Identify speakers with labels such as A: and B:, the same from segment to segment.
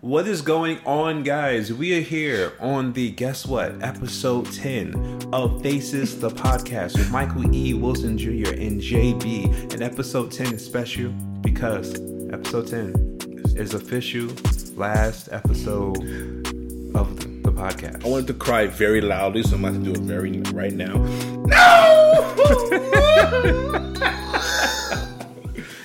A: What is going on, guys? We are here on the guess what episode 10 of Faces the podcast with Michael E. Wilson Jr. and JB. And episode 10 is special because episode 10 is official last episode of the, the podcast.
B: I wanted to cry very loudly, so I'm about to do it very right now.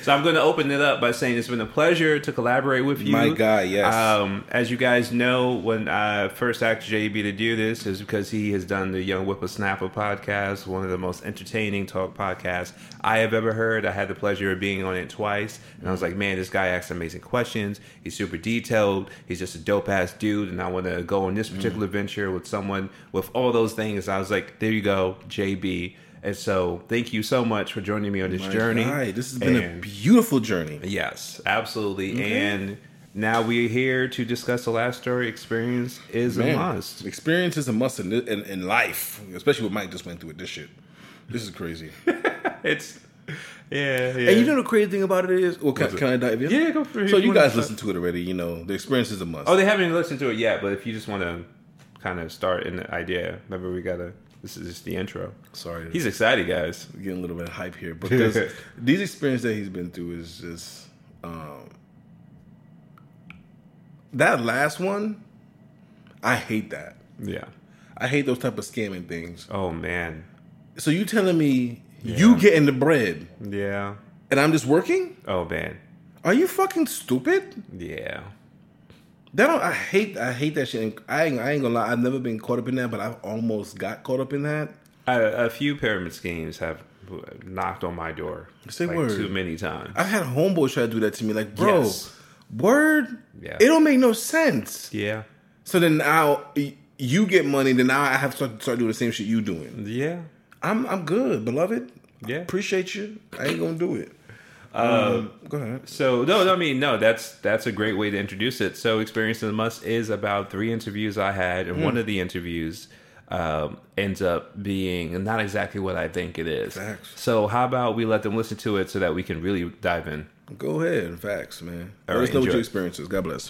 A: So I'm going to open it up by saying it's been a pleasure to collaborate with you.
B: My God, yes.
A: Um, as you guys know, when I first asked JB to do this is because he has done the Young Whippersnapper podcast, one of the most entertaining talk podcasts I have ever heard. I had the pleasure of being on it twice, and I was like, man, this guy asks amazing questions. He's super detailed. He's just a dope ass dude, and I want to go on this particular venture with someone with all those things. I was like, there you go, JB. And so, thank you so much for joining me on this
B: My
A: journey.
B: God, this has been a beautiful journey.
A: Yes, absolutely. And now we're here to discuss the last story. Experience is
B: Man,
A: a must.
B: Experience is a must in, in, in life, especially what Mike just went through with this shit. This is crazy.
A: It's yeah, yeah.
B: And you know the crazy thing about it is, well, can, can I dive in?
A: Yeah, go for it.
B: So
A: you
B: you guys
A: start.
B: listen to it already. You know the experience is a must.
A: oh, they haven't listened to it yet. But if you just want to kind of start in the idea, remember we gotta. This is just the intro.
B: Sorry,
A: He's excited, guys.
B: getting a little bit of hype here because these experiences that he's been through is just um, that last one. I hate that.
A: Yeah.
B: I hate those type of scamming things.
A: Oh man.
B: So you telling me you getting the bread
A: Yeah.
B: and I'm just working?
A: Oh man.
B: Are you fucking stupid?
A: Yeah.
B: That don't, I hate I hate that shit. And I ain't, I ain't gonna lie. I've never been caught up in that, but I've almost got caught up in that.
A: A, a few pyramid schemes have knocked on my door.
B: Say
A: like
B: word.
A: too many times.
B: I've had homeboys try to do that to me. Like, bro,
A: Yes.
B: word.
A: Yeah.
B: It don't make no sense.
A: Yeah.
B: So then now you get money. Then now I have to start, start doing the same shit you doing.
A: Yeah.
B: I'm I'm good, beloved.
A: Yeah.
B: appreciate you. I ain't gonna do it. Um, go ahead.
A: So no, no, I mean no. That's that's a great way to introduce it. So, experience in the must is about three interviews I had, and
B: Hmm.
A: one of the interviews um, ends up being not exactly what I think it is.
B: Facts.
A: So, how about we let them listen to it so that we can really dive in?
B: Go ahead. Facts, man.
A: All
B: Let
A: right,
B: us know what your experience is. God bless.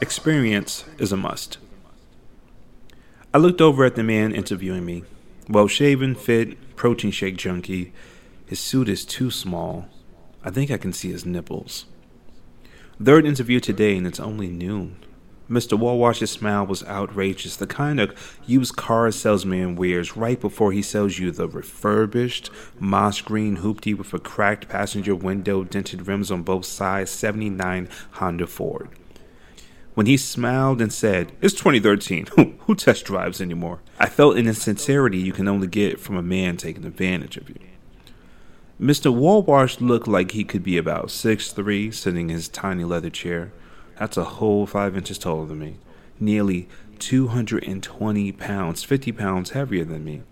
C: Experience is a must. I looked over at the man interviewing me. Well shaven, fit, protein shake junkie. His suit is too small. I think I can see his nipples. Third interview today, and it's only noon. Mr. Wallwash's smile was outrageous, the kind of used car salesman wears right before he sells you the refurbished, moss green hoopty with a cracked passenger window, dented rims on both sides, 79 Honda Ford. When he smiled and said, It's 2013. Who, test drives anymore? I felt an insincerity you can only get from a man taking advantage of you. Mr. Walwash looked like he could be about six three, sitting in his tiny leather chair. That's a whole five inches taller than me. Nearly 220 pounds, 50 pounds heavier than me.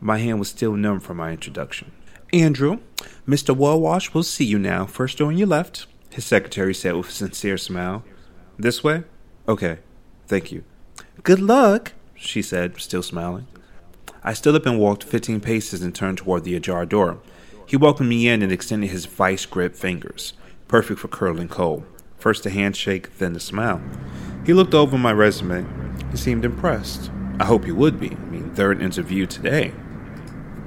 C: My hand was still numb from my introduction. Andrew, Mr. Walwash will see you now. First door on your left, his secretary said with a sincere smile. This way? Okay, thank you. Good luck, she said, still smiling. I stood up and walked 15 paces and turned toward the ajar door. He welcomed me in and extended his vice grip fingers, perfect for curling coal. First a handshake, then a smile. He looked over my resume. He seemed impressed. I hope he would be. I mean, third interview today.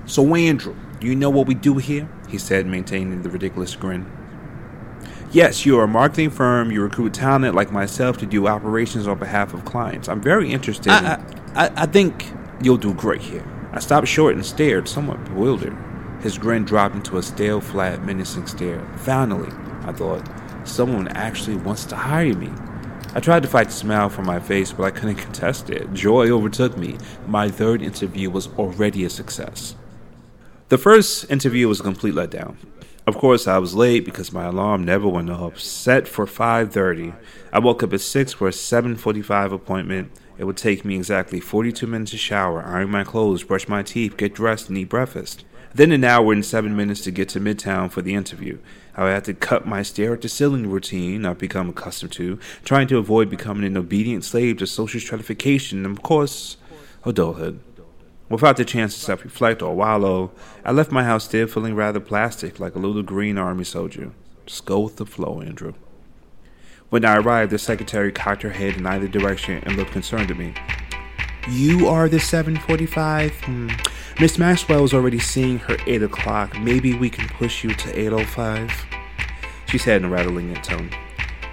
C: So, Andrew, do you know what we do here? He said, maintaining the ridiculous grin. Yes, you are a marketing firm. You recruit talent like myself to do operations on behalf of clients. I'm very interested. I, in- I, I, I think you'll do great here. I stopped short and stared, somewhat bewildered. His grin dropped into a stale, flat, menacing stare. Finally, I thought, someone actually wants to hire me. I tried to fight the smile from my face, but I couldn't contest it. Joy overtook me. My third interview was already a success. The first interview was a complete letdown. Of course, I was late because my alarm never went off. Set for 5:30. I woke up at 6 for a 7:45 appointment. It would take me exactly 42 minutes to shower, iron my clothes, brush my teeth, get dressed, and eat breakfast. Then an hour and 7 minutes to get to Midtown for the interview. I had to cut my stare at the ceiling routine I've become accustomed to, trying to avoid becoming an obedient slave to social stratification and, of course, adulthood. Without the chance to self reflect or wallow, I left my house still feeling rather plastic, like a little green army soldier. Just go with the flow, Andrew. When I arrived, the secretary cocked her head in either direction and looked concerned at me. You are the 745? Hmm. Miss Maxwell is already seeing her 8 o'clock. Maybe we can push you to 8.05? She said in a rattling tone.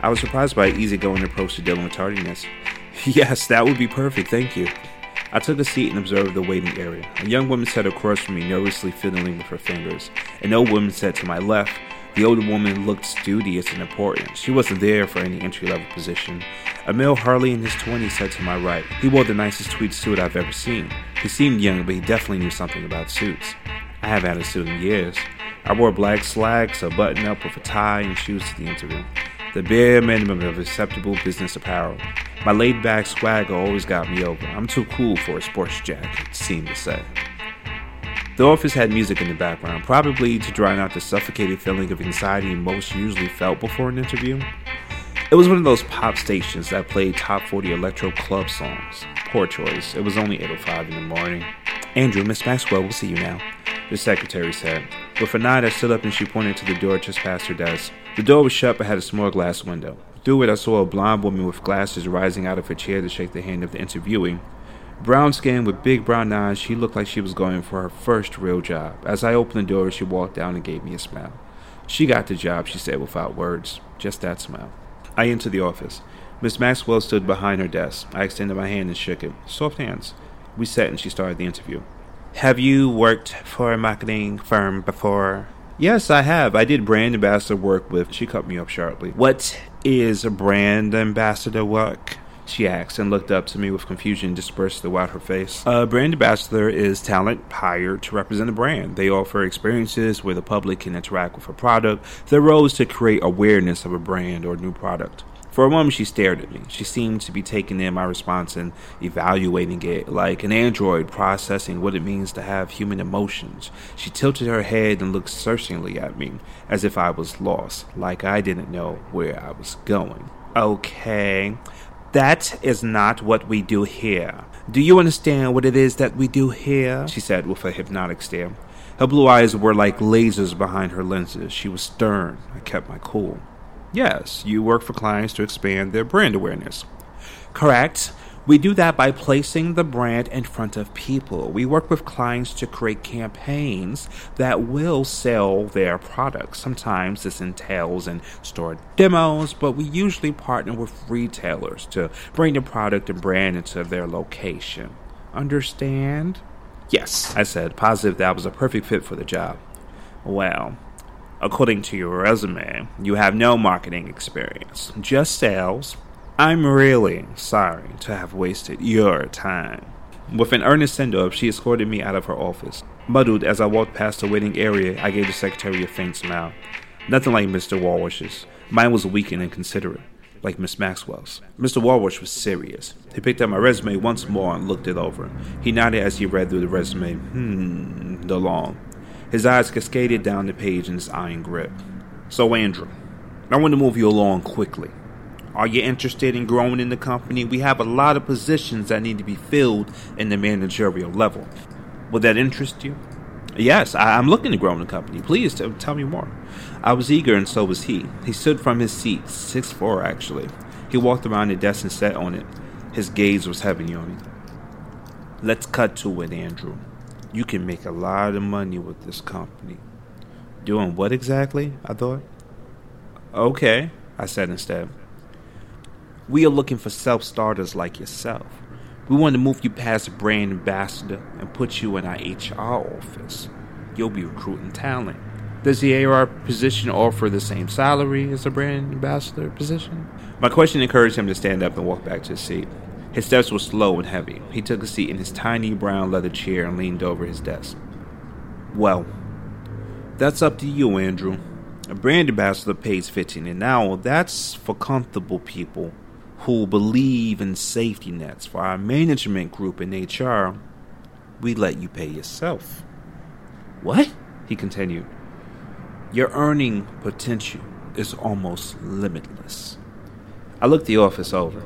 C: I was surprised by her easygoing approach to dealing with tardiness. Yes, that would be perfect, thank you. I took a seat and observed the waiting area. A young woman sat across from me, nervously fiddling with her fingers. An old woman sat to my left. The older woman looked studious and important. She wasn't there for any entry level position. A male hardly in his 20s sat to my right. He wore the nicest tweed suit I've ever seen. He seemed young, but he definitely knew something about suits. I haven't had a suit in years. I wore black slacks, a button up with a tie, and shoes to the interview. The bare minimum of acceptable business apparel. My laid back swagger always got me over. I'm too cool for a sports jacket, it seemed to say. The office had music in the background, probably to drown out the suffocating feeling of anxiety most usually felt before an interview. It was one of those pop stations that played top 40 electro club songs. Poor choice. It was only 8.05 in the morning. Andrew, Miss Maxwell will see you now, the secretary said. With a nod, I stood up and she pointed to the door just past her desk. The door was shut but had a small glass window. Through it, I saw a blonde woman with glasses rising out of her chair to shake the hand of the interviewee. Brown skin with big brown eyes, she looked like she was going for her first real job. As I opened the door, she walked down and gave me a smile. She got the job, she said without words. Just that smile. I entered the office. Miss Maxwell stood behind her desk. I extended my hand and shook it. Soft hands. We sat and she started the interview. Have you worked for a marketing firm before? Yes, I have. I did brand ambassador work with. She cut me off sharply. What is brand ambassador work? She asked and looked up to me with confusion dispersed throughout her face. A brand ambassador is talent hired to represent a brand. They offer experiences where the public can interact with a product. Their role is to create awareness of a brand or new product. For a moment, she stared at me. She seemed to be taking in my response and evaluating it like an android processing what it means to have human emotions. She tilted her head and looked searchingly at me, as if I was lost, like I didn't know where I was going. Okay, that is not what we do here. Do you understand what it is that we do here? She said with a hypnotic stare. Her blue eyes were like lasers behind her lenses. She was stern. I kept my cool. Yes, you work for clients to expand their brand awareness. Correct. We do that by placing the brand in front of people. We work with clients to create campaigns that will sell their products. Sometimes this entails in store demos, but we usually partner with retailers to bring the product and brand into their location. Understand? Yes, I said, positive that was a perfect fit for the job. Well, According to your resume, you have no marketing experience, just sales. I'm really sorry to have wasted your time. With an earnest send off, she escorted me out of her office. Muddled as I walked past the waiting area, I gave the secretary a faint smile. Nothing like Mr. Walwish's. Mine was weak and inconsiderate, like Miss Maxwell's. Mr. Walwish was serious. He picked up my resume once more and looked it over. He nodded as he read through the resume. Hmm, the long, his eyes cascaded down the page in his iron grip. So, Andrew, I want to move you along quickly. Are you interested in growing in the company? We have a lot of positions that need to be filled in the managerial level. Would that interest you? Yes, I, am looking to grow in the company. Please t- tell me more. I was eager, and so was he. He stood from his seat, six four actually. He walked around the desk and sat on it. His gaze was heavy on me. Let's cut to it, Andrew. You can make a lot of money with this company. Doing what exactly? I thought. Okay, I said instead. We are looking for self starters like yourself. We want to move you past brand ambassador and put you in our HR office. You'll be recruiting talent. Does the AR position offer the same salary as a brand ambassador position? My question encouraged him to stand up and walk back to his seat. His steps were slow and heavy. He took a seat in his tiny brown leather chair and leaned over his desk. Well, that's up to you, Andrew. A brand ambassador pays 15 an hour. That's for comfortable people who believe in safety nets. For our management group in HR, we let you pay yourself. What? He continued. Your earning potential is almost limitless. I looked the office over.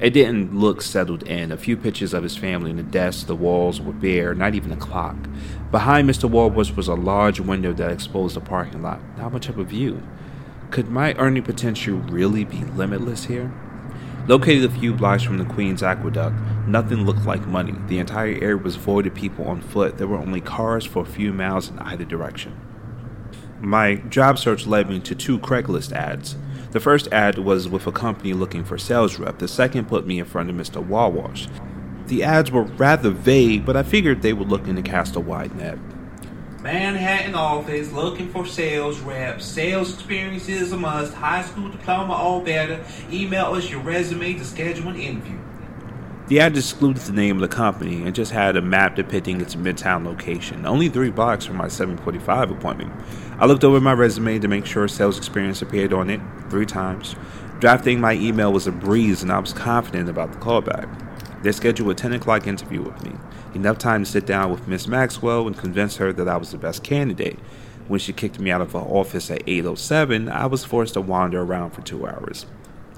C: It didn't look settled in. A few pictures of his family in the desk, the walls were bare, not even a clock. Behind Mr. Walbush was a large window that exposed the parking lot. Not much of a view. Could my earning potential really be limitless here? Located a few blocks from the Queen's Aqueduct, nothing looked like money. The entire area was void of people on foot. There were only cars for a few miles in either direction. My job search led me to two Craigslist ads. The first ad was with a company looking for sales rep. The second put me in front of Mr. Wawash. The ads were rather vague, but I figured they were looking to cast a wide net.
D: Manhattan office looking for sales reps. Sales experience is a must. High school diploma all better. Email us your resume to schedule an interview.
C: The ad excluded the name of the company and just had a map depicting its midtown location, only three blocks from my 745 appointment. I looked over my resume to make sure sales experience appeared on it three times. Drafting my email was a breeze and I was confident about the callback. They scheduled a 10 o'clock interview with me, enough time to sit down with Miss Maxwell and convince her that I was the best candidate. When she kicked me out of her office at 8.07, I was forced to wander around for two hours.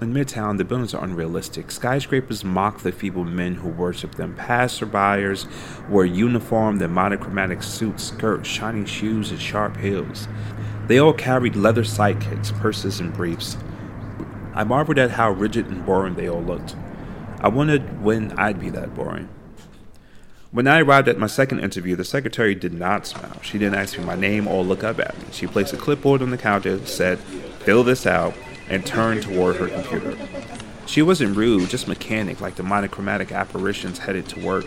C: In Midtown, the buildings are unrealistic. Skyscrapers mock the feeble men who worship them. Passerbyers wear uniformed and monochromatic suits, skirts, shiny shoes, and sharp heels. They all carried leather sidekicks, purses, and briefs. I marveled at how rigid and boring they all looked. I wondered when I'd be that boring. When I arrived at my second interview, the secretary did not smile. She didn't ask me my name or look up at me. She placed a clipboard on the counter, said, fill this out, and turned toward her computer. She wasn't rude, just mechanic, like the monochromatic apparitions headed to work.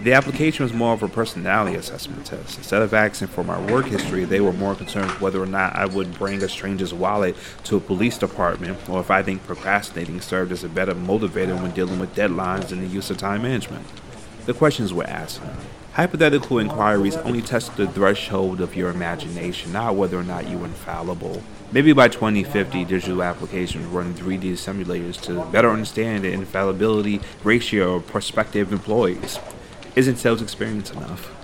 C: The application was more of a personality assessment test. Instead of asking for my work history, they were more concerned whether or not I would bring a stranger's wallet to a police department or if I think procrastinating served as a better motivator when dealing with deadlines and the use of time management. The questions were asked. Hypothetical inquiries only test the threshold of your imagination, not whether or not you are infallible. Maybe by 2050, digital applications run 3D simulators to better understand the infallibility ratio of prospective employees. Isn't sales experience enough?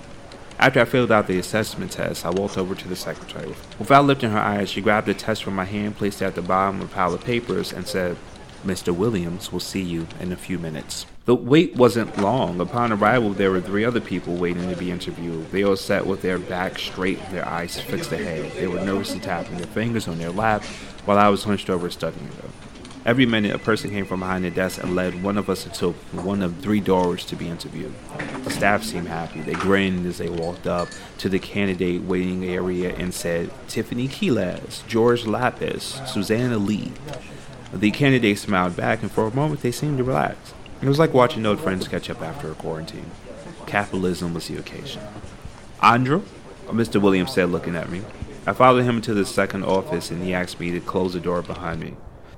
C: After I filled out the assessment test, I walked over to the secretary. Without lifting her eyes, she grabbed the test from my hand, placed it at the bottom of a pile of papers, and said, Mr. Williams will see you in a few minutes. The wait wasn't long. Upon arrival, there were three other people waiting to be interviewed. They all sat with their backs straight, their eyes fixed ahead. They were nervously tapping their fingers on their lap while I was hunched over studying them. Every minute, a person came from behind the desk and led one of us to one of three doors to be interviewed. The staff seemed happy. They grinned as they walked up to the candidate waiting area and said, Tiffany Quiles, George Lapis, Susanna Lee. The candidates smiled back, and for a moment they seemed to relax. It was like watching old friends catch up after a quarantine. Capitalism was the occasion. Andrew? Mr. Williams said, looking at me. I followed him into the second office, and he asked me to close the door behind me.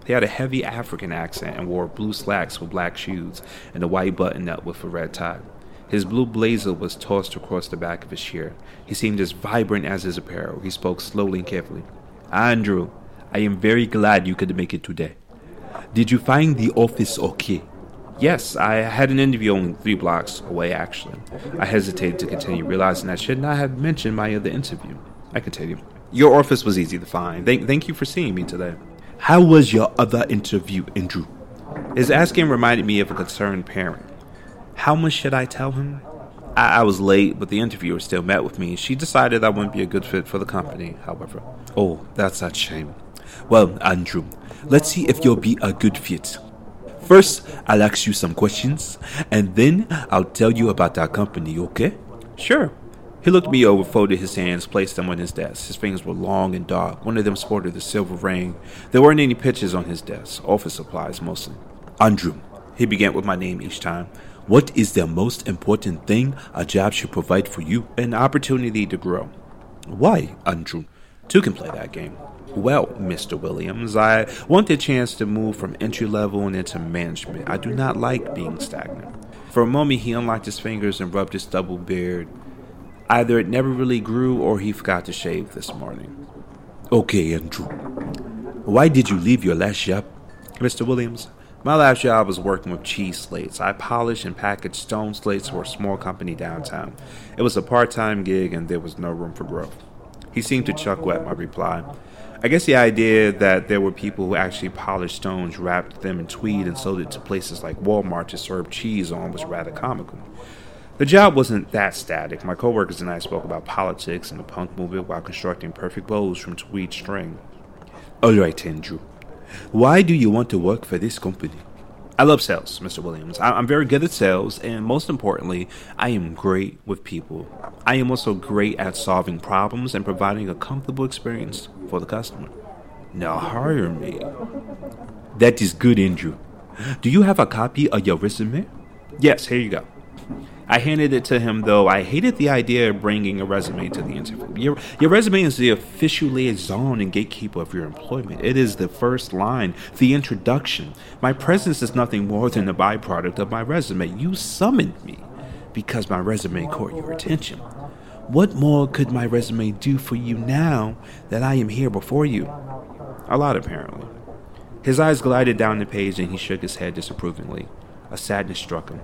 C: He had a heavy African accent and wore blue slacks with black shoes and a white button up with a red tie. His blue blazer was tossed across the back of his chair. He seemed as vibrant as his apparel. He spoke slowly and carefully. Andrew, I am very glad you could make it today. Did you find the office okay? Yes, I had an interview only three blocks away, actually. I hesitated to continue, realizing I should not have mentioned my other interview. I continued. Your office was easy to find. Thank, thank you for seeing me today. How was your other interview, Andrew? His asking reminded me of a concerned parent. How much should I tell him? I, I, was late, but the interviewer still met with me. She decided I wouldn't be a good fit for the company, however. Oh, that's a shame. Well, Andrew, let's see if you'll be a good fit. First, I'll ask you some questions, and then I'll tell you about our company, okay? Sure. He looked me over, folded his hands, placed them on his desk. His fingers were long and dark. One of them sported a silver ring. There weren't any pictures on his desk, office supplies mostly. Andrew, he began with my name each time. What is the most important thing a job should provide for you? An opportunity to grow. Why, Andrew? Two can play that game. Well, Mr. Williams, I want the chance to move from entry level and into management. I do not like being stagnant. For a moment, he unlocked his fingers and rubbed his double beard. Either it never really grew or he forgot to shave this morning. Okay, Andrew. Why did you leave your last job? Mr. Williams, my last job was working with cheese slates. I polished and packaged stone slates for a small company downtown. It was a part time gig and there was no room for growth. He seemed to chuckle at my reply. I guess the idea that there were people who actually polished stones, wrapped them in tweed, and sold it to places like Walmart to serve cheese on was rather comical. The job wasn't that static. My coworkers and I spoke about politics and the punk movement while constructing perfect bows from tweed string. Oh, All right, Andrew. Why do you want to work for this company? I love sales, Mr. Williams. I- I'm very good at sales, and most importantly, I am great with people. I am also great at solving problems and providing a comfortable experience for the customer. Now hire me. That is good, Andrew. Do you have a copy of your resume? Yes, here you go. I handed it to him, though I hated the idea of bringing a resume to the interview. Your, your resume is the official liaison and gatekeeper of your employment. It is the first line, the introduction. My presence is nothing more than a byproduct of my resume. You summoned me because my resume caught your attention. What more could my resume do for you now that I am here before you? A lot, apparently. His eyes glided down the page and he shook his head disapprovingly. A sadness struck him.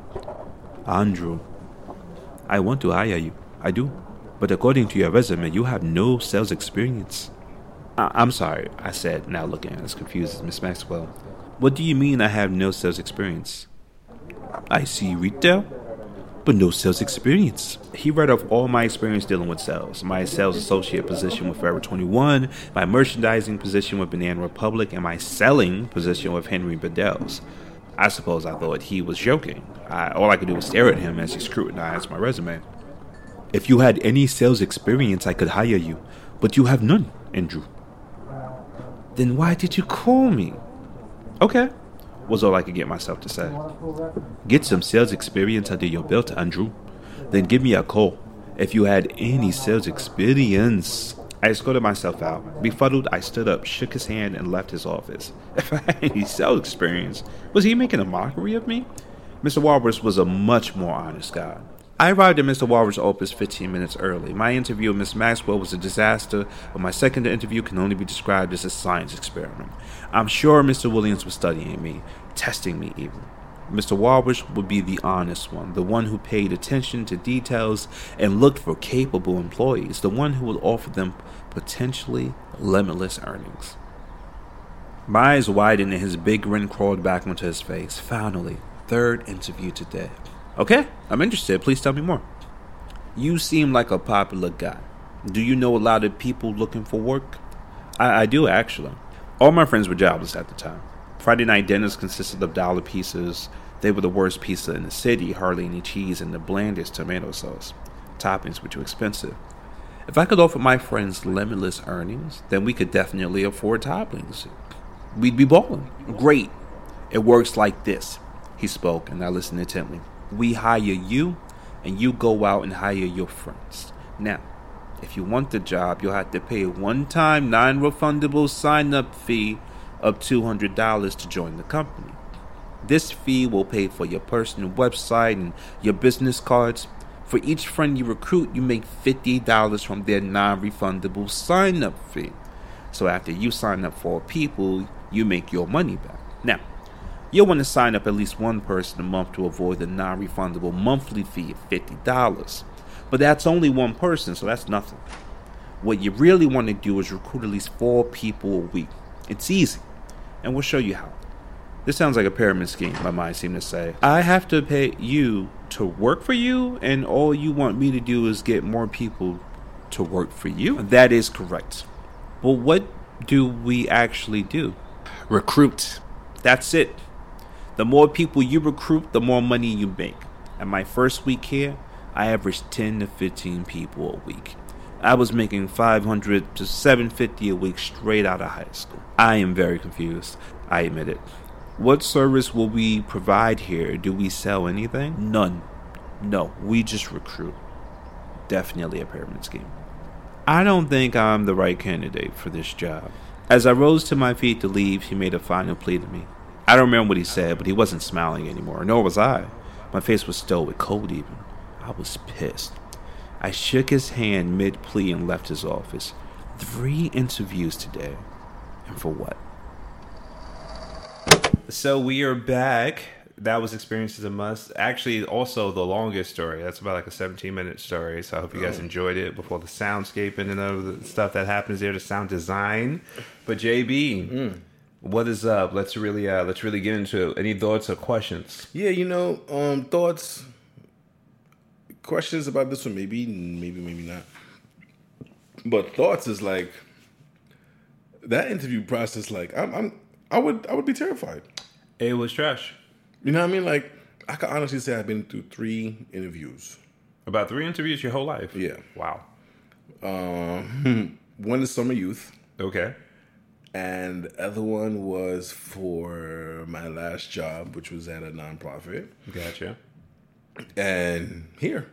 C: Andrew, I want to hire you. I do. But according to your resume, you have no sales experience. I- I'm sorry, I said, now looking as confused as Miss Maxwell. What do you mean I have no sales experience? I see retail, but no sales experience. He read off all my experience dealing with sales my sales associate position with Forever 21, my merchandising position with Banana Republic, and my selling position with Henri Bendel's. I suppose I thought he was joking. I, all I could do was stare at him as he scrutinized my resume. If you had any sales experience, I could hire you, but you have none, Andrew. Then why did you call me? Okay, was all I could get myself to say. Get some sales experience under your belt, Andrew. Then give me a call if you had any sales experience. I escorted myself out. Befuddled, I stood up, shook his hand, and left his office. If I had any sales experience, was he making a mockery of me? Mr. Walrus was a much more honest guy. I arrived at Mr. Walrus' office 15 minutes early. My interview with Miss Maxwell was a disaster, but my second interview can only be described as a science experiment. I'm sure Mr. Williams was studying me, testing me even. Mr. Walrus would be the honest one, the one who paid attention to details and looked for capable employees, the one who would offer them potentially limitless earnings. My eyes widened and his big grin crawled back onto his face. Finally, third interview today. Okay, I'm interested. Please tell me more. You seem like a popular guy. Do you know a lot of people looking for work? I, I do, actually. All my friends were jobless at the time. Friday night dinners consisted of dollar pieces. They were the worst pizza in the city, hardly any cheese, and the blandest tomato sauce. Toppings were too expensive. If I could offer my friends limitless earnings, then we could definitely afford toppings. We'd be balling. Great. It works like this. He spoke, and I listened intently. We hire you, and you go out and hire your friends. Now, if you want the job, you'll have to pay a one time, non refundable sign up fee of $200 to join the company. This fee will pay for your personal website and your business cards. For each friend you recruit, you make $50 from their non refundable sign up fee. So after you sign up four people, you make your money back. Now, you'll want to sign up at least one person a month to avoid the non refundable monthly fee of $50. But that's only one person, so that's nothing. What you really want to do is recruit at least four people a week. It's easy, and we'll show you how. This sounds like a pyramid scheme, my mind seemed to say. I have to pay you to work for you, and all you want me to do is get more people to work for you? That is correct. But what do we actually do?
B: Recruit.
C: That's it. The more people you recruit, the more money you make. At my first week here, I averaged 10 to 15 people a week. I was making 500 to 750 a week straight out of high school. I am very confused. I admit it. What service will we provide here? Do we sell anything? None. No, we just recruit. Definitely a pyramid scheme. I don't think I'm the right candidate for this job. As I rose to my feet to leave, he made a final plea to me. I don't remember what he said, but he wasn't smiling anymore, nor was I. My face was still with cold even. I was pissed. I shook his hand mid plea and left his office. Three interviews today. And for what?
A: So we are back. That was Experience is a Must. Actually, also the longest story. That's about like a 17 minute story. So I hope you guys enjoyed it before the soundscaping and all the stuff that happens there, the sound design. But JB, what is up? Let's really uh let's really get into it. Any thoughts or questions?
B: Yeah, you know, um, thoughts, questions about this one, maybe, maybe, maybe not. But thoughts is like that interview process, like I'm, I'm, I would, I would be terrified.
C: It was trash.
B: You know what I mean? Like I can honestly say I've been through three interviews.
C: About three interviews your whole life.
B: Yeah.
C: Wow.
B: Um, one is summer youth,
C: Okay.
B: and the other one was for my last job, which was at a nonprofit.
C: Gotcha.
B: And here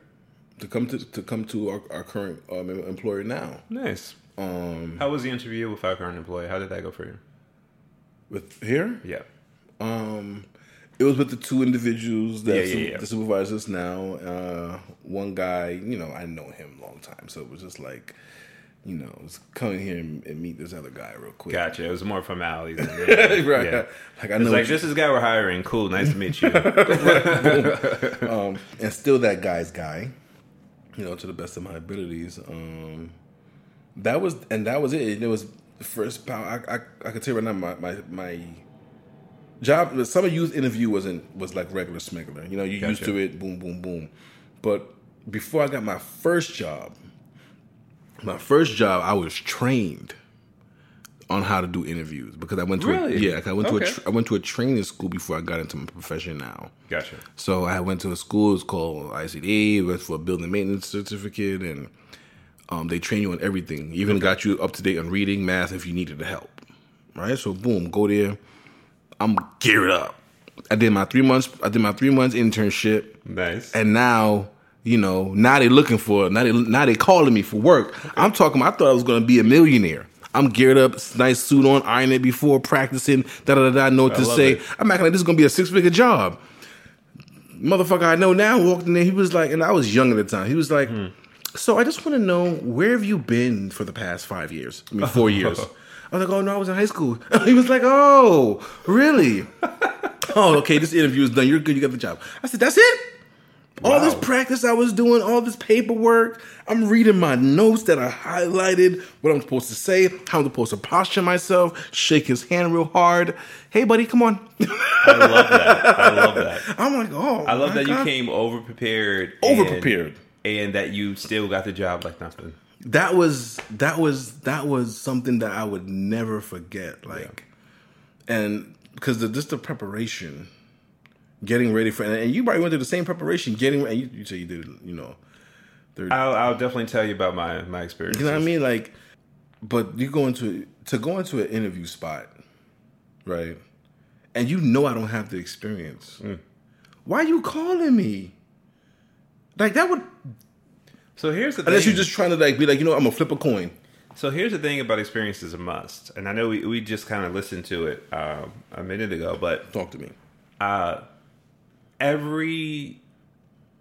B: to come to to come to our, our current um, employer now.
C: Nice.
B: Um,
C: How was the interview with our current employee? How did that go for you?
B: with here,
C: Yeah.
B: um, it was with the two individuals that
C: Yeah, yeah, yeah.
B: the supervisors now. Uh, one guy, you know, I know him a long time, so it was just like, you know, just come in here and, and meet this other guy real quick.
C: Gotcha. It was more formality than
B: right.
C: Yeah.
B: Like I know
C: like this is the guy we're hiring. Cool. Nice to meet you.
B: um, and still that guy's guy, you know, to the best of my abilities. Um, that was and that was it. It was the first power. I, I I could tell you right now, my my, my job, the summer youth interview wasn't was like regular smuggler. You know, you used
C: Gotcha.
B: to it, boom, boom, boom. But before I got my first job, my first job, I was trained on how to do interviews because I went to
C: Really?
B: a, yeah, I went to
C: Okay.
B: a tra- I went to a training school before I got into my profession now.
C: gotcha.
B: So I went to a school. It's called ICD. Went for a building maintenance certificate, and um, they train you on everything. Even got you up to date on reading, math, if you needed the help. Right. So boom, go there. I'm geared up. I did my three months. I did my three months internship,
C: Nice.
B: and now you know now they're looking for now they now they calling me for work. I'm talking. I thought I was going to be a millionaire. I'm geared up, nice suit on, iron it before practicing. Da da da. Know what to say.
C: it.
B: I'm acting like this is going to be a six figure job motherfucker I know now walked in there. He was like, and I was young at the time. He was like, hmm. so I just want to know where have you been for the past five years? I mean, four years. I was like, oh no, I was in high school. he was like, oh, really? oh, okay. This interview is done. You're good. You got the job. I said, that's it. All this practice I was doing, all this paperwork, I'm reading my notes that I highlighted, what I'm supposed to say, how I'm supposed to posture myself, shake his hand real hard. Hey, buddy, come on.
C: I love that. I love that.
B: I'm like, oh,
C: I love that you came over prepared.
B: Over prepared.
C: And that you still got the job like nothing.
B: that was that was that was something that I would never forget. Like, and because the just the preparation, getting ready for, and you probably went through the same preparation, getting. And you, you say you did, you know,
C: I'll, I'll definitely tell you about my my experience.
B: you know what I mean, like. But you go into to go into an interview spot, right? And you know I don't have the experience. Why are you calling me? Like that would
C: So here's the
B: unless
C: thing.
B: you're just trying to like be like you know I'm gonna flip a coin.
C: So here's the thing about experience is a must, and I know we, we just kind of listened to it um, a minute ago, but
B: Talk to me.
C: Every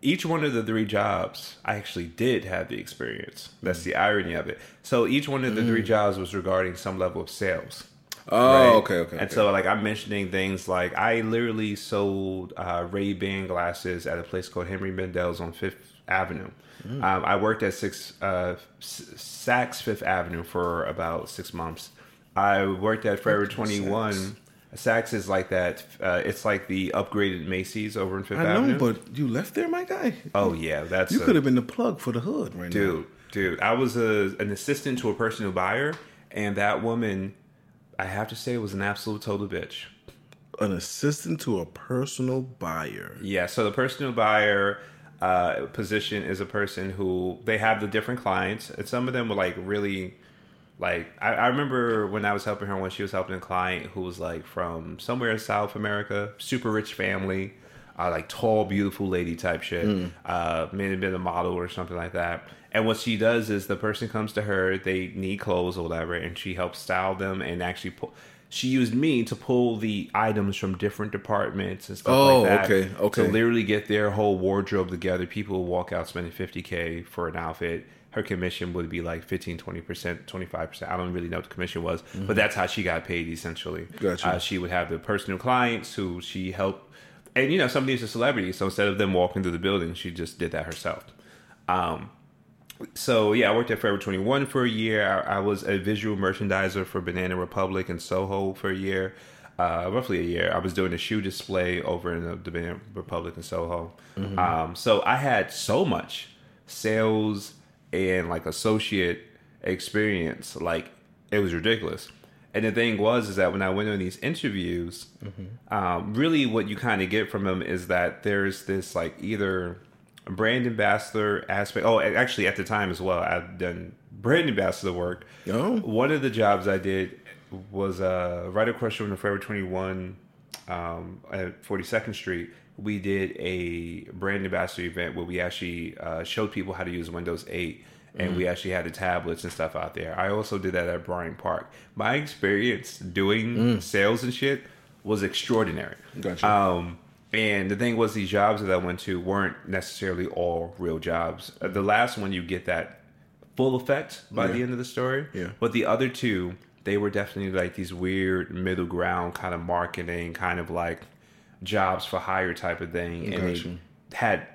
C: each one of the three jobs, I actually did have the experience. That's the irony of it. So each one of the three jobs was regarding some level of sales.
B: Oh,
C: right?
B: okay, okay.
C: And
B: okay.
C: so, like, I'm mentioning things like I literally sold uh, Ray Ban glasses at a place called Henri Bendel's on Fifth Avenue.
B: Mm.
C: Um, I worked at six uh, Saks Fifth Avenue for about six months. I worked at Forever Twenty One. Saks is like that. Uh, it's like the upgraded Macy's over in Fifth
B: I
C: Avenue.
B: know, but you left there, my guy.
C: oh yeah, that's
B: You
C: a-
B: could have been the plug for the hood right
C: dude, dude. I was a, an assistant to a personal buyer, and that woman, I have to say, was an absolute total bitch.
B: An assistant to a personal buyer.
C: Yeah, so the personal buyer uh, position is a person who they have the different clients, and some of them were like really, like I, I remember when I was helping her when she was helping a client who was like from somewhere in South America, super rich family, uh, like tall, beautiful lady type shit. Uh, may have been a model or something like that. And what she does is the person comes to her, they need clothes or whatever, and she helps style them and actually pull. She used me to pull the items from different departments and stuff
B: Oh,
C: like that.
B: okay, okay.
C: To literally get their whole wardrobe together. People walk out spending 50K for an outfit. Her commission would be like 15, 20%, 25%. I don't really know what the commission was, but that's how she got paid essentially.
B: Mm-hmm. Gotcha.
C: Uh, she would have the personal clients who she helped. And, you know, some of these are celebrities. So instead of them walking through the building, she just did that herself. Um, so yeah, I worked at Forever 21 for a year. I, I was a visual merchandiser for Banana Republic and Soho for a year, uh, roughly a year. I was doing a shoe display over in the, the Banana Republic and Soho. Um, so I had so much sales and like associate experience, like it was ridiculous. And the thing was, is that when I went on these interviews, um, really what you kind of get from them is that there's this like either brand ambassador aspect. Oh, actually, at the time as well, I've done brand ambassador work.
B: Oh.
C: One of the jobs I did was uh, right across from the Forever 21 um, at 42nd Street. We did a brand ambassador event where we actually uh, showed people how to use Windows 8 and we actually had the tablets and stuff out there. I also did that at Bryant Park. My experience doing sales and shit was extraordinary.
B: Gotcha.
C: Um, and the thing was, these jobs that I went to weren't necessarily all real jobs. The last one, you get that full effect by the end of the story.
B: Yeah.
C: But the other two, they were definitely like these weird middle ground kind of marketing, kind of like jobs for hire type of thing. And
B: Gotcha.
C: they had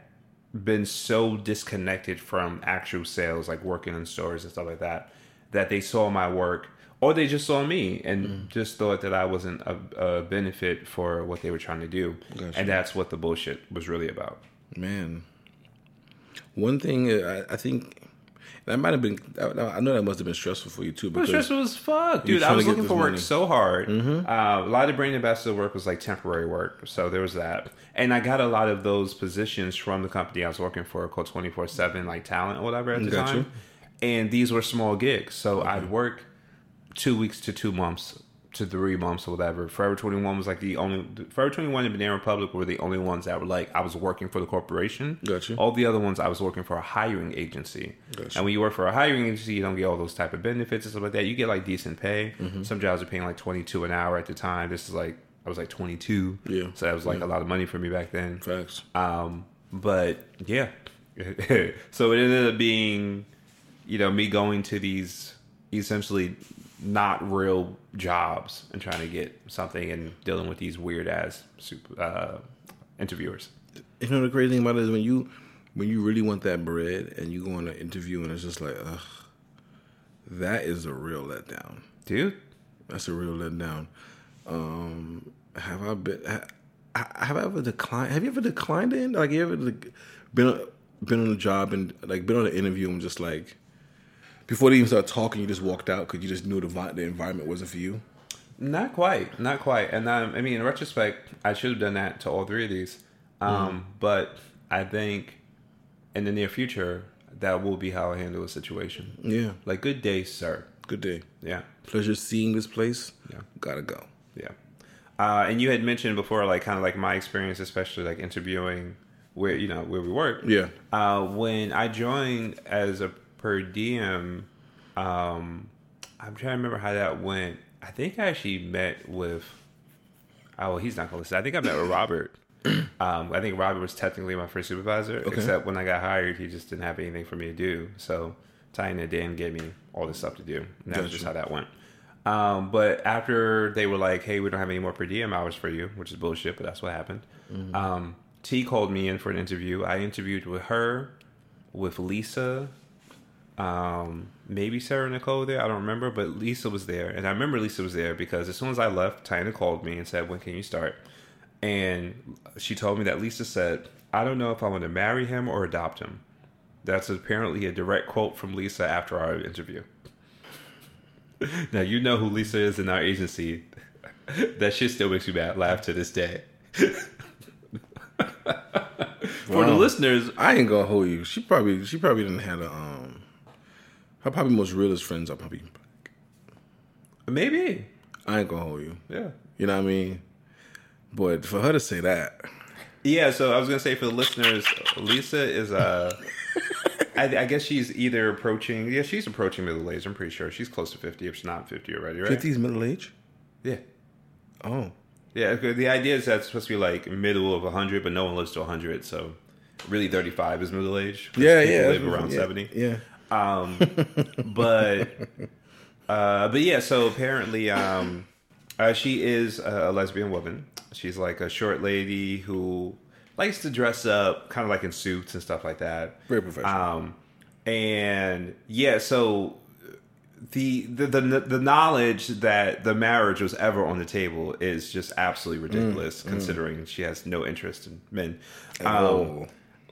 C: been so disconnected from actual sales, like working in stores and stuff like that, that they saw my work or they just saw me and
B: Mm.
C: just thought that I wasn't a, a benefit for what they were trying to do.
B: Gotcha.
C: And that's what the bullshit was really about.
B: Man, one thing uh, I, I think that might have been. I, know that must have been stressful for you too.
C: It was
B: Because
C: stressful as fuck, dude. I was looking for work
B: money.
C: so hard.
B: Mm-hmm.
C: Uh, a lot of brand ambassador work was like temporary work, so there was that, and I got a lot of those positions from the company I was working for, called Twenty Four Seven, like talent or whatever at the time. And these were small gigs, so I'd work two weeks to two months to three months or whatever. Forever Twenty One was like the only Forever Twenty One and Banana Republic were the only ones that were like I was working for the corporation.
B: Gotcha.
C: All the other ones I was working for a hiring agency.
B: Gotcha.
C: And when you work for a hiring agency, you don't get all those type of benefits and stuff like that. You get like decent pay.
B: Mm-hmm.
C: Some jobs are paying like twenty two an hour at the time. This is like I was like twenty two.
B: Yeah.
C: So that was like a lot of money for me back then.
B: facts.
C: Um, but yeah, so it ended up being, you know, me going to these essentially not real jobs and trying to get something and dealing with these weird ass super, uh, interviewers.
B: You know the crazy thing about it is when you when you really want that bread and you go on an interview and it's just like, ugh, that is a real letdown.
C: Dude,
B: That's a real letdown. Um, have I been? ha- Have I ever declined? Have you ever declined it? Like, you ever been been on a job and like been on an interview and just like before they even started talking, you just walked out because you just knew the the environment wasn't for you.
C: Not quite, not quite. And um, I mean, in retrospect, I should have done that to all three of these. Um, But I think in the near future, that will be how I handle a situation.
B: Yeah.
C: Like, good day, sir.
B: Good day.
C: Yeah,
B: Pleasure seeing this place.
C: Yeah.
B: Gotta go.
C: yeah. Uh, and you had mentioned before, like, kind of like my experience, especially like interviewing where you know where we work.
B: Yeah.
C: Uh, when I joined as a per diem, um, I'm trying to remember how that went. I think I actually met with. Oh, well, he's not to listen. I think I met with Robert. Um, I think Robert was technically my first supervisor, except when I got hired, he just didn't have anything for me to do. So Tina Dan gave me all this stuff to do. And that was just how that went. Um, but after they were like, "Hey, we don't have any more per diem hours for you," which is bullshit, but that's what happened. Um, T called me in for an interview. I interviewed with her, with Lisa, um, maybe Sarah Nicole there. I don't remember, but Lisa was there, and I remember Lisa was there because as soon as I left, Tina called me and said, "When can you start?" And she told me that Lisa said, "I don't know if I want to marry him or adopt him." That's apparently a direct quote from Lisa after our interview. now you know who Lisa is in our agency. that shit still makes me mad, laugh to this day. For the listeners,
B: I ain't gonna hold you. She probably she probably didn't have a um. Her probably most realest friends are probably.
C: maybe,
B: I ain't gonna hold you.
C: yeah.
B: You know what I mean? But for her to say that,
C: Yeah, so I was gonna say for the listeners, Lisa is uh I, I guess she's either approaching. Yeah, she's approaching middle age. I'm pretty sure she's close to fifty, if she's not fifty already, right?
B: Fifty is middle age.
C: Yeah,
B: Oh,
C: Yeah, The idea is that it's supposed to be like middle of hundred, but no one lives to hundred, so really thirty-five is middle age.
B: yeah,
C: people
B: yeah.
C: live around
B: yeah,
C: seventy.
B: Yeah.
C: Um, but uh, but yeah. So apparently, um, uh, she is a lesbian woman. She's like a short lady who likes to dress up, kind of like in suits and stuff like that.
B: Very professional.
C: Um, and yeah, so the, the the the knowledge that the marriage was ever on the table is just absolutely
B: Mm,
C: ridiculous, considering she has no interest in men. Um,
B: Oh.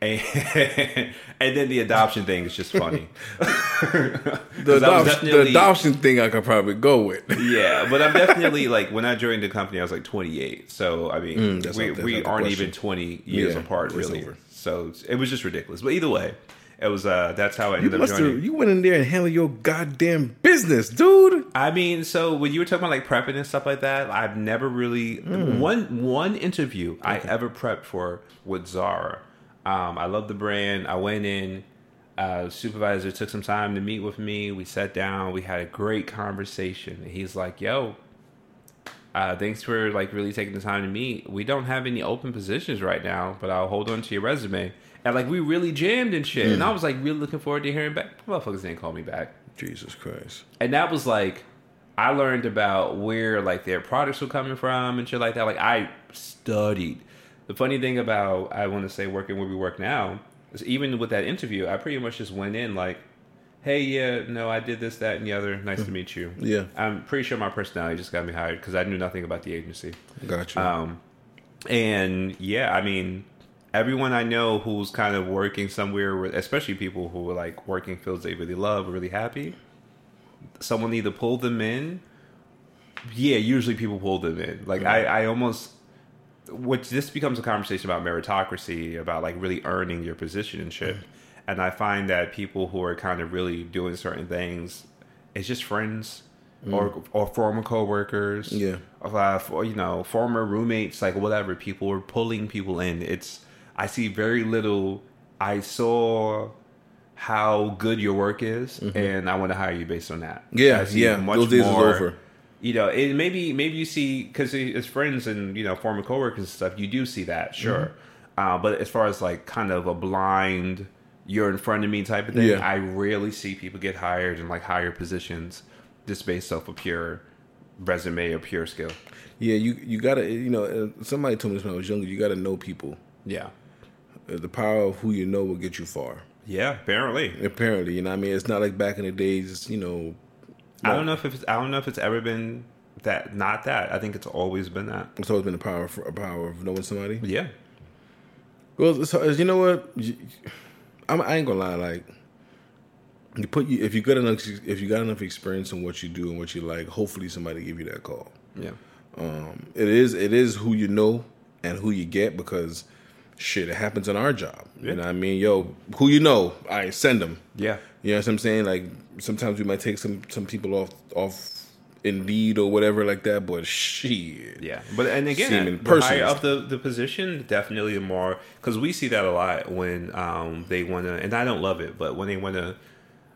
C: And, and then the adoption thing is just funny.
B: The,
C: 'Cause I was
B: adoption, the adoption thing I could probably go with.
C: Yeah, but I'm definitely like when I joined the company, I was like 28. So I mean,
B: Mm,
C: we,
B: not-
C: we aren't
B: question.
C: even 20 years
B: Yeah,
C: apart, really. So it was just ridiculous. But either way, it was. uh That's how I
B: You
C: ended up joining.
B: have. You went in there and handled your goddamn business, dude.
C: I mean, so when you were talking about like prepping and stuff like that, I've never really
B: Hmm.
C: one one interview I ever prepped for with Zara. Um, I love the brand. I went in. Uh, supervisor took some time to meet with me. We sat down. We had a great conversation. And he's like, "Yo, uh, thanks for like really taking the time to meet. We don't have any open positions right now, but I'll hold on to your resume." And like we really jammed and shit. And I was like really looking forward to hearing back. Motherfuckers didn't call me back
B: Jesus Christ.
C: and that was like I learned about where like their products were coming from and shit like that. Like I studied. The funny thing about I want to say working where we work now is even with that interview, I pretty much just went in like, "Hey, yeah, no, I did this, that, and the other. Nice to meet you."
B: Yeah.
C: I'm pretty sure my personality just got me hired because I knew nothing about the agency.
B: Gotcha.
C: Um, and yeah, I mean, everyone I know who's kind of working somewhere, especially people who are like working fields they really love, really happy. Someone either pulled them in. Yeah, usually people pull them in. Like I, I almost, which this becomes a conversation about meritocracy, about like really earning your position and shit. And I find that people who are kind of really doing certain things, it's just friends. Or, or former coworkers,
B: Yeah.
C: uh, for, you know, former roommates, like whatever. People are pulling people in. It's I see very little. I saw how good your work is, and I want to hire you based on that.
B: Mm-hmm. Yeah, yeah, those days is over.
C: You know, it maybe maybe you see because as friends and you know former coworkers and stuff, you do see that, sure.
B: Mm-hmm.
C: Uh, but as far as like kind of a blind, you're in front of me type of thing,
B: Yeah.
C: I rarely see people get hired in like higher positions just based off of pure resume or pure skill.
B: yeah, you you gotta. You know, uh, somebody told me this when I was younger. You gotta know people.
C: Yeah.
B: Uh, The power of who you know will get you far.
C: Yeah, apparently.
B: Apparently, you know. I mean, it's not like back in the days. You know,
C: I don't know if it's I don't know if it's ever been that not that. I think it's always been that.
B: it's always been the power of, a power of knowing somebody.
C: Yeah.
B: Well, so, you know what? I'm, I ain't gonna lie. Like, you put you if you got enough if you got enough experience in what you do and what you like, hopefully somebody give you that call.
C: Yeah.
B: Um, it is it is who you know and who you get because shit, it happens in our job.
C: Yeah.
B: You know what I mean? Yo, who you know, I send them.
C: Yeah.
B: You know what I'm saying? Like sometimes we might take some some people off off Indeed or whatever like that, but shit.
C: Yeah, but and again, the higher up the, the position, definitely the more because we see that a lot when um, they want to, and I don't love it, but when they want to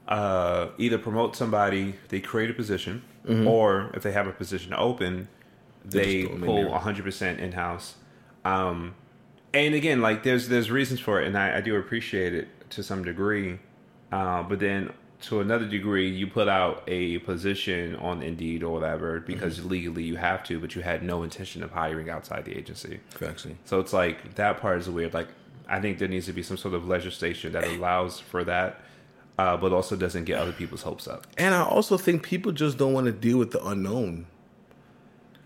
C: uh, either promote somebody, they create a position, or if they have a position open, they
B: Mm-hmm. just throw 'em in
C: pull hundred percent in house. Um, and again, like there's there's reasons for it, and I, I do appreciate it to some degree. Uh, but then to another degree, you put out a position on Indeed or whatever because
B: Mm-hmm.
C: legally you have to, but you had no intention of hiring outside the agency.
B: Actually.
C: So it's like that part is weird. Like I think there needs to be some sort of legislation that allows for that, uh, but also doesn't get other people's hopes up.
B: And I also think people just don't want to deal with the unknown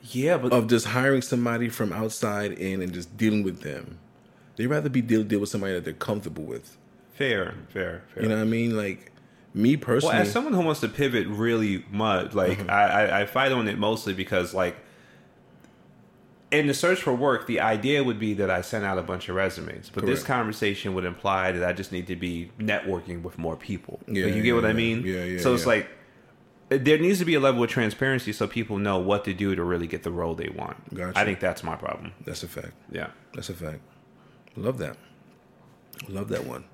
C: Yeah, but
B: of just hiring somebody from outside in and just dealing with them. They'd rather be deal deal with somebody that they're comfortable with.
C: Fair, fair, fair.
B: You know what I mean? Like me
C: Well,
B: personally,
C: as someone who wants to pivot really much, like
B: Mm-hmm.
C: I, I, fight on it mostly because like in the search for work, the idea would be that I sent out a bunch of resumes, but this conversation would imply that I just need to be networking with more people.
B: Yeah,
C: Like, you get what I mean?
B: yeah, yeah,
C: So it's
B: yeah.
C: like there needs to be a level of transparency so people know what to do to really get the role they want.
B: Gotcha.
C: I think that's my problem.
B: that's a fact.
C: Yeah.
B: That's a fact. Love that. Love that one.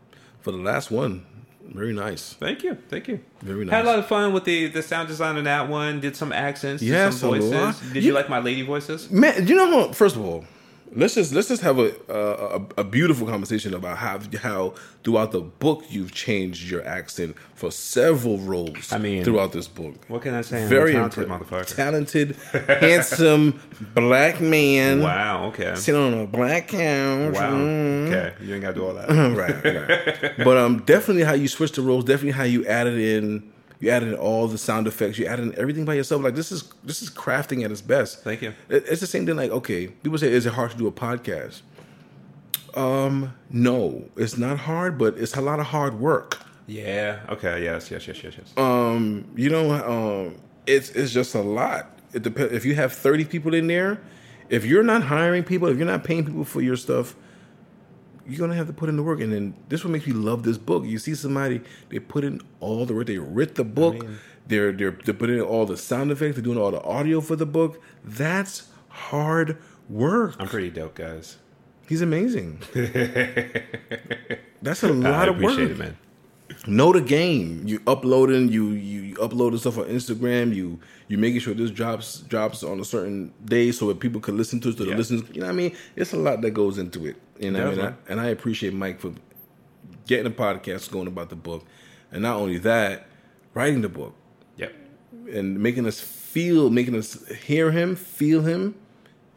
B: For the last one, very nice.
C: Thank you, thank you.
B: Very nice.
C: Had a lot of fun with the the sound design on that one. Did some accents, did some voices. Did you
B: You-
C: like my lady voices?
B: Man, you know? First of all, let's just let's just have a a, a beautiful conversation about how how throughout the book you've changed your accent for several roles.
C: I mean,
B: throughout this book,
C: What can I say?
B: Very
C: talented motherfucker.
B: talented, handsome black man.
C: Wow. Okay.
B: Sitting on a black couch.
C: Wow.
B: Mm.
C: Okay. You ain't got to do all that.
B: right, right. but um, definitely how you switched the roles. Definitely how you added in, you added all the sound effects. You added in everything by yourself. Like this is this is crafting at its best.
C: Thank you.
B: It- It's the same thing. Like okay, people say, is it hard to do a podcast? Um, no, it's not hard, but it's a lot of hard work.
C: Yeah. Okay. Yes. Yes. Yes. Yes. Yes.
B: Um, you know, um, it's it's just a lot. It depends if you have thirty people in there. If you're not hiring people, if you're not paying people for your stuff, you're gonna have to put in the work. And then this what makes me love this book. You see somebody they put in all the work. They writ the book. they're they're they're putting in all the sound effects. They're doing all the audio for the book. That's hard work.
C: I'm pretty dope, guys.
B: He's amazing. That's a lot of
C: appreciate
B: work.
C: it, man.
B: Know the game. You uploading, you you, you uploading stuff on Instagram. You you making sure this drops drops on a certain day so that people can listen to it. So the listeners, you know, what I mean, it's a lot that goes into it. You know, what I mean, I, and I appreciate Mike for getting a podcast going about the book, and not only that, writing the book
C: Yep.
B: and making us feel, making us hear him, feel him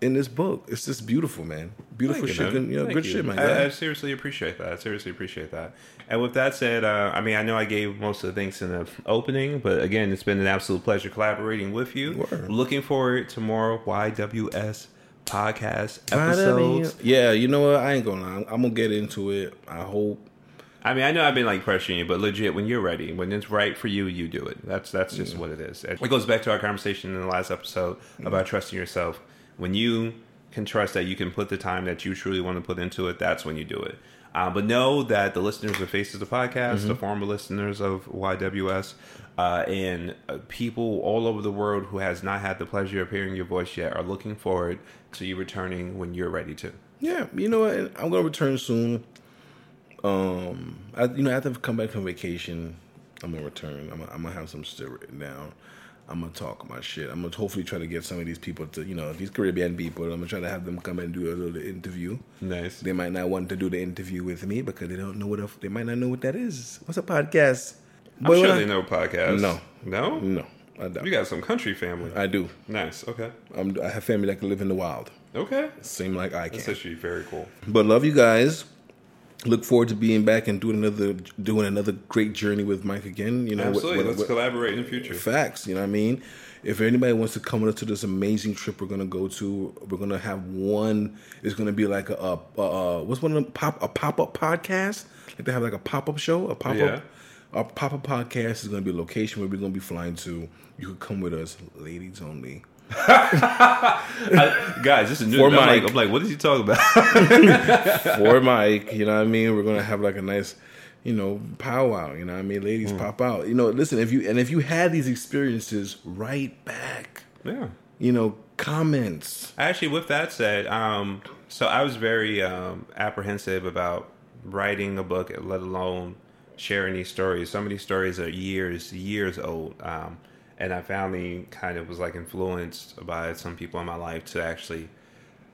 B: in this book. It's just beautiful, man. Beautiful
C: you,
B: shit.
C: man.
B: You know,
C: Thank
B: good
C: you.
B: shit, man.
C: I, I seriously appreciate that. I seriously appreciate that. And with that said, uh, I mean, I know I gave most of the things in the opening, but again, it's been an absolute pleasure collaborating with you.
B: Word.
C: Looking forward to more YWS podcast
B: Right, I mean,
C: episodes.
B: Yeah, you know what? I ain't gonna. lie. I'm gonna get into it. I hope.
C: I mean, I know I've been like pressuring you, but legit, when you're ready, when it's right for you, you do it. That's that's just what it is. It goes back to our conversation in the last episode about trusting yourself. When you can trust that you can put the time that you truly want to put into it, that's when you do it. Uh, but know that the listeners of Faces of the Podcast, the former listeners of YWS, uh, and uh, people all over the world who has not had the pleasure of hearing your voice yet are looking forward to you returning when you're ready to.
B: Yeah, you know what? I'm gonna return soon. Um, I, you know, after I come back from vacation, I'm gonna return. I'm gonna, have some shit written down. I'm gonna talk my shit. I'm gonna hopefully try to get some of these people to, you know, these Caribbean people. I'm gonna try to have them come and do a little interview.
C: Nice.
B: They might not want to do the interview with me because they don't know what. A, they might not know what that is. What's a podcast?
C: I'm
B: But
C: sure
B: when I-
C: they know podcasts.
B: No.
C: No?
B: No, I don't.
C: You got some country family.
B: I do.
C: nice. Okay.
B: I'm, I have family that can live in the wild.
C: Okay.
B: Same like I can.
C: That's actually very cool.
B: But love you guys. Look forward to being back and doing another doing another great journey with Mike again. You know, what-
C: Absolutely.
B: what-
C: Let's
B: what-
C: collaborate in the future.
B: facts. You know what I mean? If anybody wants to come with us to this amazing trip we're gonna go to, we're gonna have one. It's gonna be like a, a, a, what's one of them pop a pop up podcast? Like they have like a pop up show, a pop up.
C: Yeah.
B: Our pop up podcast is gonna be a location where we're gonna be flying to. You could come with us, ladies only.
C: I- guys, this is new.
B: For
C: I'm like,
B: Mike.
C: I'm like, what is he talking about?
B: for Mike. You know what I mean? We're gonna have like a nice, you know, powwow. You know what I mean?
C: Mm.
B: Ladies pop out. You know, listen. If you and if you had these experiences, write back.
C: yeah.
B: You know, comments.
C: Actually, with that said, um, so I was very um, apprehensive about writing a book, let alone sharing these stories. Some of these stories are years, years old. Um, and I finally kind of was like influenced by some people in my life to actually,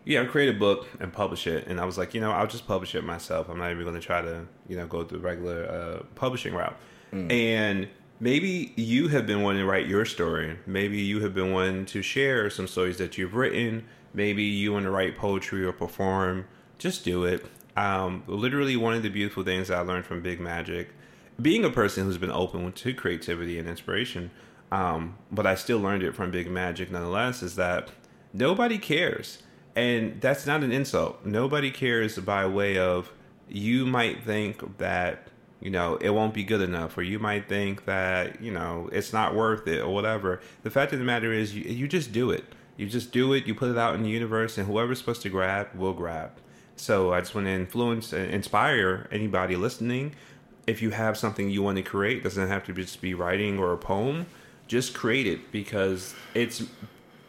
C: yeah, create a book and publish it. And I was like, you know, I'll just publish it myself. I'm not even going to try to, you know, go the regular uh, publishing route. And maybe you have been wanting to write your story. Maybe you have been wanting to share some stories that you've written. Maybe you want to write poetry or perform. Just do it. Um, literally, one of the beautiful things I learned from Big Magic, being a person who's been open to creativity and inspiration, um, but I still learned it from Big Magic nonetheless, is that nobody cares. And that's not an insult. Nobody cares by way of you might think that you know it won't be good enough or you might think that you know it's not worth it or whatever the fact of the matter is you, you just do it you just do it you put it out in the universe and whoever's supposed to grab will grab so i just want to influence and inspire anybody listening if you have something you want to create doesn't have to just be writing or a poem just create it because it's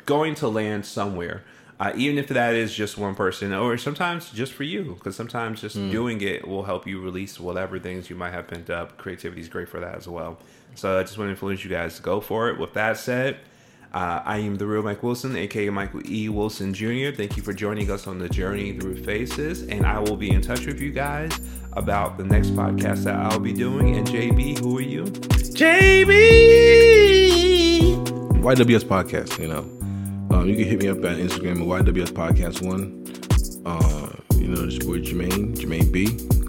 C: going to land somewhere. Uh, even if that is just one person, or sometimes just for you, because sometimes just doing it will help you release whatever things you might have pent up. Creativity is great for that as well. So I just want to influence you guys to go for it. With that said, uh, I am the real Mike Wilson, aka Michael E. Wilson Jr. Thank you for joining us on the journey through faces, and I will be in touch with you guys about the next podcast that I'll be doing. And JB, who are you?
B: JB YWS podcast. You know, um, you can hit me up at Instagram at YWS podcast one. Uh, you know, this boy Jermaine, Jermaine B,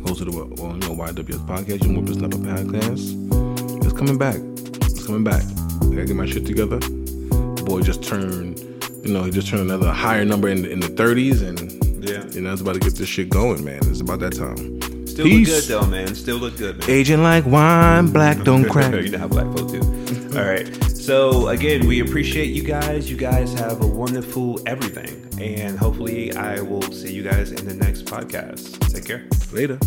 B: host of the well, you know YWS podcast, your Whipper Snapper podcast. It's coming back. It's coming back. I gotta get my shit together. The boy just turned, you know, he just turned another higher number in the, in the 30s, and
C: Yeah.
B: You know, it's about to get this shit going, man. It's about that time.
C: Still
B: Peace.
C: look good though, man. Still look good, man.
B: Aging like wine, black don't crack.
C: you know how black folk do. All right. So again, we appreciate you guys. You guys have a wonderful everything, and hopefully, I will see you guys in the next podcast. Take care.
B: Later.